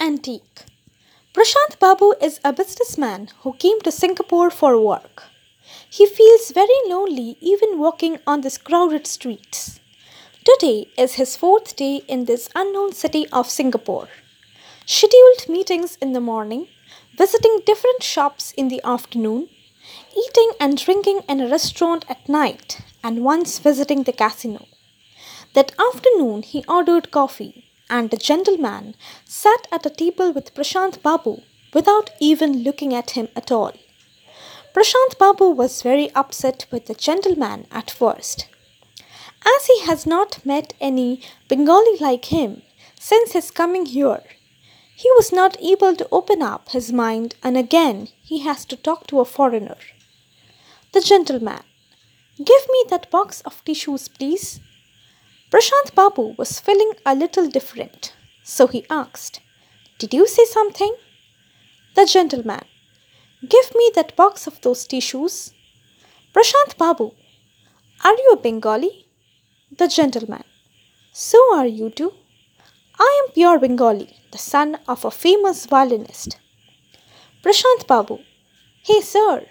Antique Prashant Babu is a businessman who came to Singapore for work. He feels very lonely even walking on these crowded streets. Today is his fourth day in this unknown city of Singapore. Scheduled meetings in the morning, visiting different shops in the afternoon, eating and drinking in a restaurant at night, and once visiting the casino. That afternoon he ordered coffee, and the gentleman sat at a table with Prashant Babu without even looking at him at all. Prashant Babu was very upset with the gentleman at first. As he has not met any Bengali like him since his coming here, he was not able to open up his mind and again he has to talk to a foreigner. The gentleman, give me that box of tissues, please. Prashant Babu was feeling a little different, so he asked, Did you say something? The gentleman, Give me that box of those tissues. Prashant Babu, Are you a Bengali? The gentleman, So are you too. I am pure Bengali, the son of a famous violinist. Prashant Babu, Hey sir,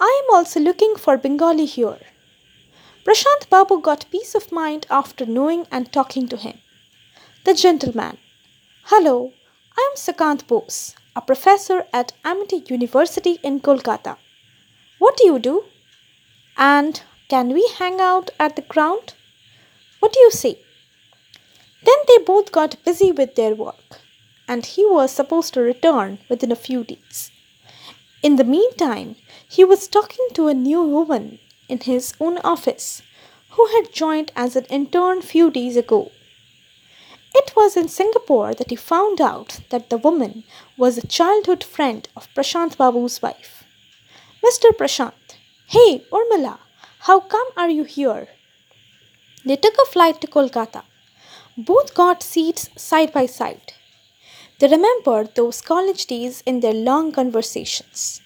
I am also looking for Bengali here. Prashant Babu got peace of mind after knowing and talking to him. The gentleman. Hello, I am Sakant Bose, a professor at Amity University in Kolkata. What do you do? And can we hang out at the ground? What do you say? Then they both got busy with their work, and he was supposed to return within a few days. In the meantime, he was talking to a new woman in his own office who had joined as an intern few days ago. It was in Singapore that he found out that the woman was a childhood friend of Prashant Babu's wife. Mr. Prashant, hey, Urmila, how come are you here? They took a flight to Kolkata. Both got seats side by side. They remembered those college days in their long conversations.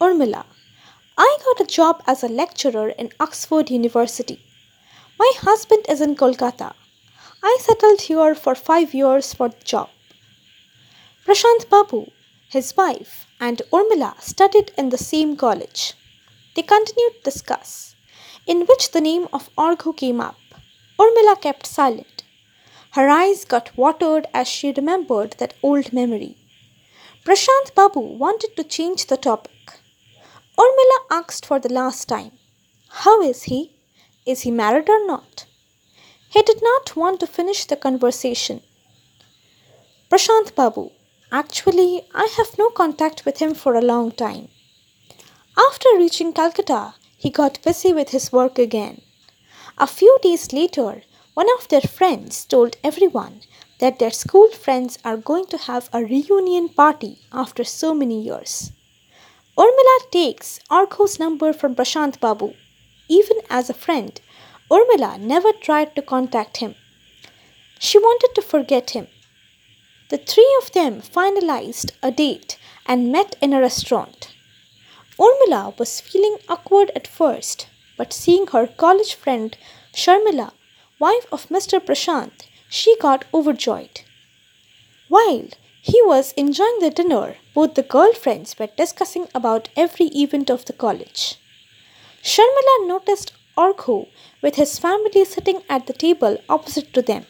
Urmila, I got a job as a lecturer in Oxford University. My husband is in Kolkata. I settled here for five years for the job. Prashant Babu, his wife, and Urmila studied in the same college. They continued discuss, in which the name of Arghu came up. Urmila kept silent. Her eyes got watered as she remembered that old memory. Prashant Babu wanted to change the topic. Urmila asked for the last time, How is he? Is he married or not? He did not want to finish the conversation. Prashant Babu, actually, I have no contact with him for a long time. After reaching Calcutta, he got busy with his work again. A few days later, one of their friends told everyone that their school friends are going to have a reunion party after so many years. Urmila takes Arko's number from Prashant Babu. Even as a friend, Urmila never tried to contact him. She wanted to forget him. The three of them finalized a date and met in a restaurant. Urmila was feeling awkward at first, but seeing her college friend Sharmila, wife of Mr. Prashant, she got overjoyed. While he was enjoying the dinner. Both the girlfriends were discussing about every event of the college. Sharmila noticed Arghu with his family sitting at the table opposite to them.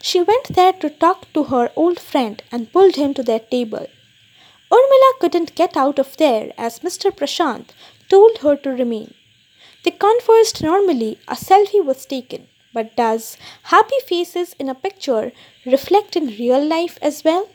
She went there to talk to her old friend and pulled him to their table. Urmila couldn't get out of there as Mr. Prashant told her to remain. They conversed normally, a selfie was taken. But does happy faces in a picture reflect in real life as well?